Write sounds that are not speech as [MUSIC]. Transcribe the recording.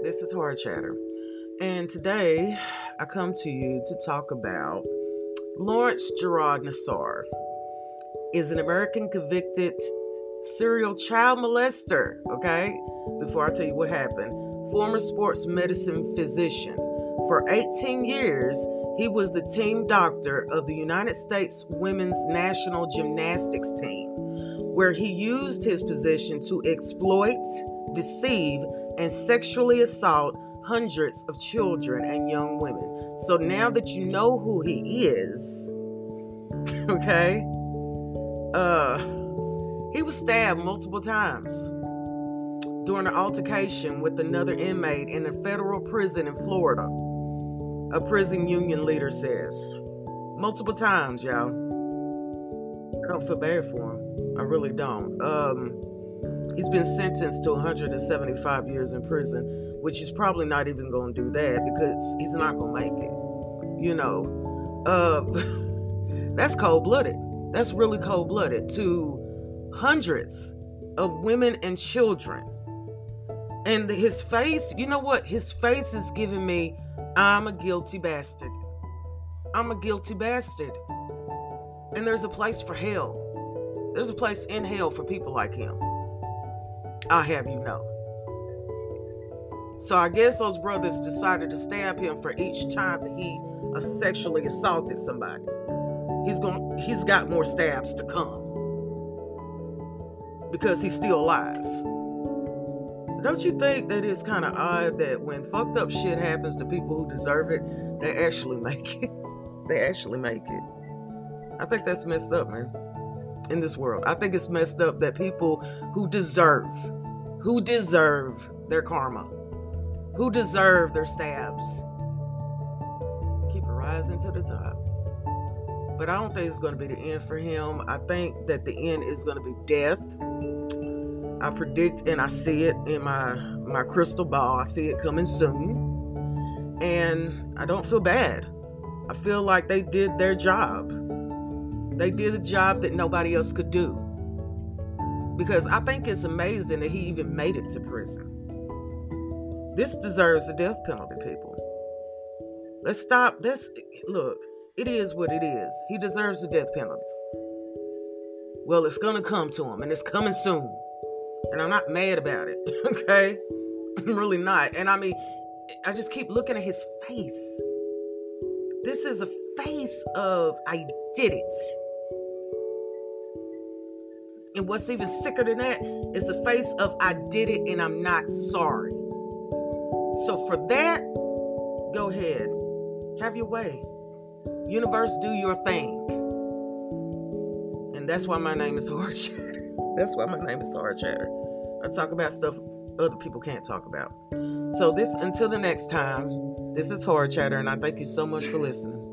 This is Hard Chatter. And today I come to you to talk about Lawrence Gerard Nassar is an American convicted serial child molester, okay? Before I tell you what happened, former sports medicine physician. For 18 years, he was the team doctor of the United States women's national gymnastics team, where he used his position to exploit, deceive, and sexually assault hundreds of children and young women. So now that you know who he is, [LAUGHS] okay, uh, he was stabbed multiple times during an altercation with another inmate in a federal prison in Florida. A prison union leader says. Multiple times, y'all. I don't feel bad for him. I really don't. Um, he's been sentenced to 175 years in prison, which he's probably not even going to do that because he's not going to make it. You know, uh, [LAUGHS] that's cold blooded. That's really cold blooded to hundreds of women and children. And his face, you know what? His face is giving me, I'm a guilty bastard. I'm a guilty bastard. And there's a place for hell. There's a place in hell for people like him. I'll have you know. So I guess those brothers decided to stab him for each time that he uh, sexually assaulted somebody. He's going he's got more stabs to come. Because he's still alive. Don't you think that it's kind of odd that when fucked up shit happens to people who deserve it, they actually [LAUGHS] make it? they actually make it. I think that's messed up, man. In this world, I think it's messed up that people who deserve, who deserve their karma, who deserve their stabs, keep rising to the top. But I don't think it's going to be the end for him. I think that the end is going to be death. I predict and I see it in my my crystal ball. I see it coming soon. And I don't feel bad. I feel like they did their job. They did a job that nobody else could do. Because I think it's amazing that he even made it to prison. This deserves a death penalty, people. Let's stop this. Look, it is what it is. He deserves a death penalty. Well, it's to come to him, and it's coming soon. And I'm not mad about it, [LAUGHS] okay? I'm really not. And I mean, I just keep looking at his face. This is a face of, I did it. And what's even sicker than that is the face of, I did it and I'm not sorry. So for that, go ahead. Have your way. Universe, do your thing. And that's why my name is Hard Chatter. [LAUGHS] That's why my name is Hard Chatter. I talk about stuff other people can't talk about. So this until the next time, this is Hard Chatter, and I thank you so much for listening.